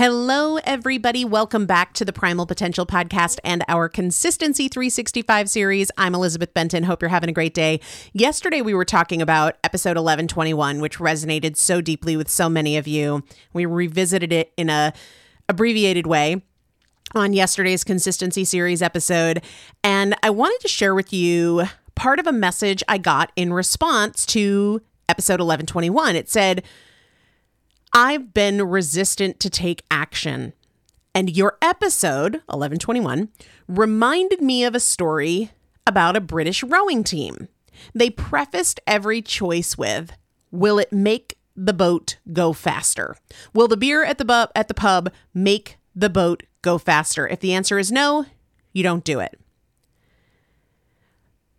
Hello, everybody. Welcome back to the Primal Potential Podcast and our Consistency 365 series. I'm Elizabeth Benton. Hope you're having a great day. Yesterday, we were talking about episode 1121, which resonated so deeply with so many of you. We revisited it in a abbreviated way on yesterday's Consistency series episode. And I wanted to share with you part of a message I got in response to episode 1121. It said, I've been resistant to take action. And your episode, 1121, reminded me of a story about a British rowing team. They prefaced every choice with, Will it make the boat go faster? Will the beer at the, bu- at the pub make the boat go faster? If the answer is no, you don't do it.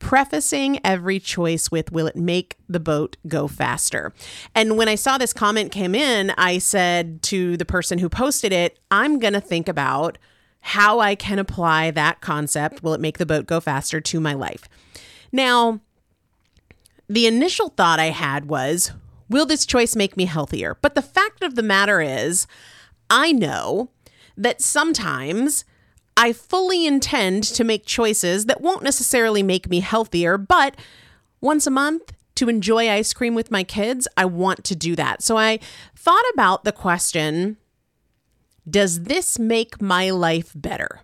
Prefacing every choice with, Will it make the boat go faster? And when I saw this comment came in, I said to the person who posted it, I'm going to think about how I can apply that concept, Will it make the boat go faster, to my life. Now, the initial thought I had was, Will this choice make me healthier? But the fact of the matter is, I know that sometimes I fully intend to make choices that won't necessarily make me healthier, but once a month to enjoy ice cream with my kids, I want to do that. So I thought about the question Does this make my life better?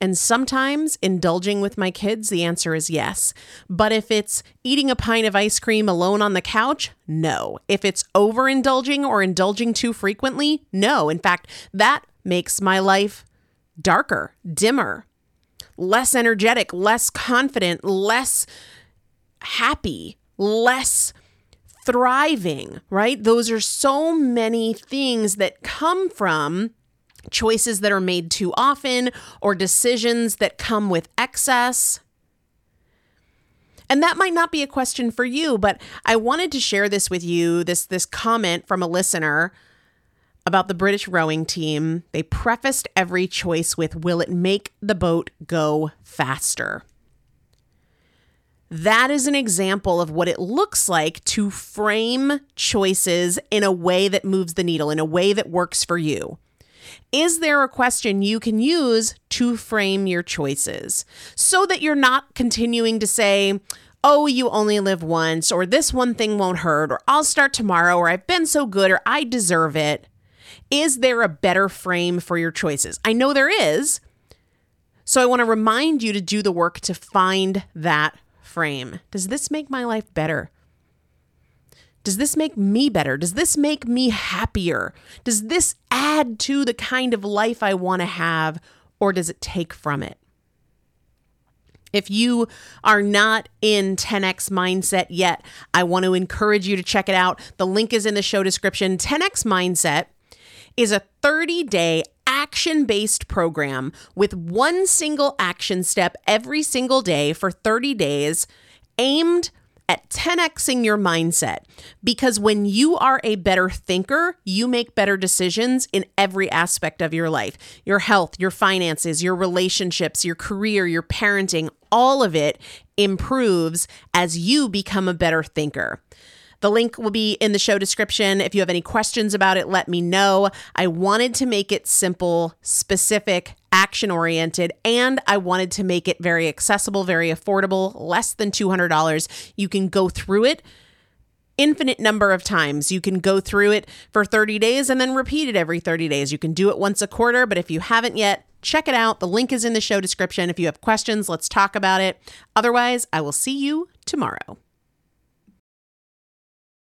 And sometimes indulging with my kids, the answer is yes. But if it's eating a pint of ice cream alone on the couch, no. If it's overindulging or indulging too frequently, no. In fact, that makes my life darker, dimmer, less energetic, less confident, less happy, less thriving, right? Those are so many things that come from choices that are made too often or decisions that come with excess. And that might not be a question for you, but I wanted to share this with you this this comment from a listener about the British rowing team. They prefaced every choice with will it make the boat go faster? That is an example of what it looks like to frame choices in a way that moves the needle, in a way that works for you. Is there a question you can use to frame your choices so that you're not continuing to say, oh, you only live once, or this one thing won't hurt, or I'll start tomorrow, or I've been so good, or I deserve it? Is there a better frame for your choices? I know there is. So I want to remind you to do the work to find that frame. Does this make my life better? Does this make me better? Does this make me happier? Does this add to the kind of life I want to have, or does it take from it? If you are not in 10x mindset yet, I want to encourage you to check it out. The link is in the show description. 10x mindset is a 30 day action based program with one single action step every single day for 30 days aimed at 10xing your mindset. Because when you are a better thinker, you make better decisions in every aspect of your life your health, your finances, your relationships, your career, your parenting, all of it improves as you become a better thinker. The link will be in the show description. If you have any questions about it, let me know. I wanted to make it simple, specific, action oriented, and I wanted to make it very accessible, very affordable, less than $200. You can go through it infinite number of times. You can go through it for 30 days and then repeat it every 30 days. You can do it once a quarter, but if you haven't yet, check it out. The link is in the show description. If you have questions, let's talk about it. Otherwise, I will see you tomorrow.